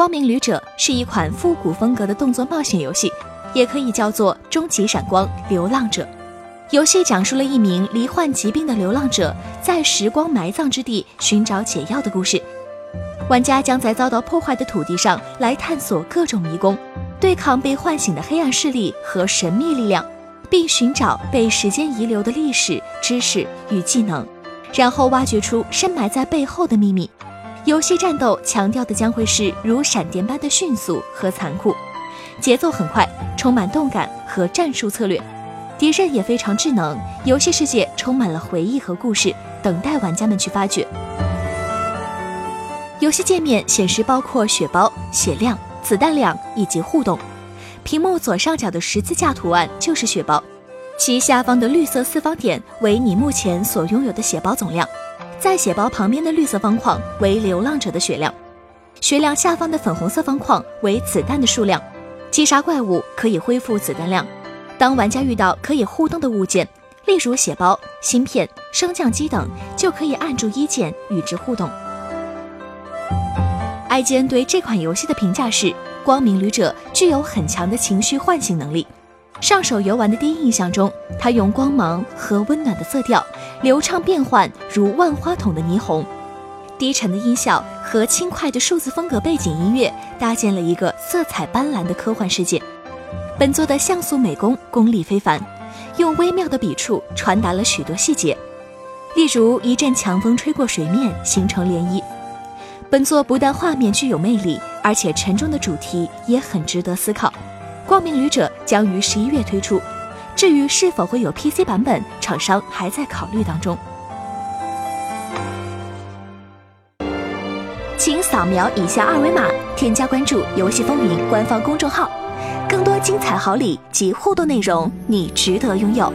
光明旅者》是一款复古风格的动作冒险游戏，也可以叫做《终极闪光流浪者》。游戏讲述了一名罹患疾病的流浪者在时光埋葬之地寻找解药的故事。玩家将在遭到破坏的土地上来探索各种迷宫，对抗被唤醒的黑暗势力和神秘力量，并寻找被时间遗留的历史知识与技能，然后挖掘出深埋在背后的秘密。游戏战斗强调的将会是如闪电般的迅速和残酷，节奏很快，充满动感和战术策略。敌人也非常智能，游戏世界充满了回忆和故事，等待玩家们去发掘。游戏界面显示包括血包、血量、子弹量以及互动。屏幕左上角的十字架图案就是血包，其下方的绿色四方点为你目前所拥有的血包总量，在血包旁边的绿色方框为流浪者的血量，血量下方的粉红色方框为子弹的数量。击杀怪物可以恢复子弹量。当玩家遇到可以互动的物件，例如血包、芯片、升降机等，就可以按住一键与之互动。艾吉恩对这款游戏的评价是：《光明旅者》具有很强的情绪唤醒能力。上手游玩的第一印象中，它用光芒和温暖的色调，流畅变换如万花筒的霓虹，低沉的音效和轻快的数字风格背景音乐，搭建了一个色彩斑斓的科幻世界。本作的像素美工功力非凡，用微妙的笔触传达了许多细节，例如一阵强风吹过水面形成涟漪。本作不但画面具有魅力，而且沉重的主题也很值得思考。《光明旅者》将于十一月推出，至于是否会有 PC 版本，厂商还在考虑当中。请扫描以下二维码，添加关注“游戏风云”官方公众号。更多精彩好礼及互动内容，你值得拥有。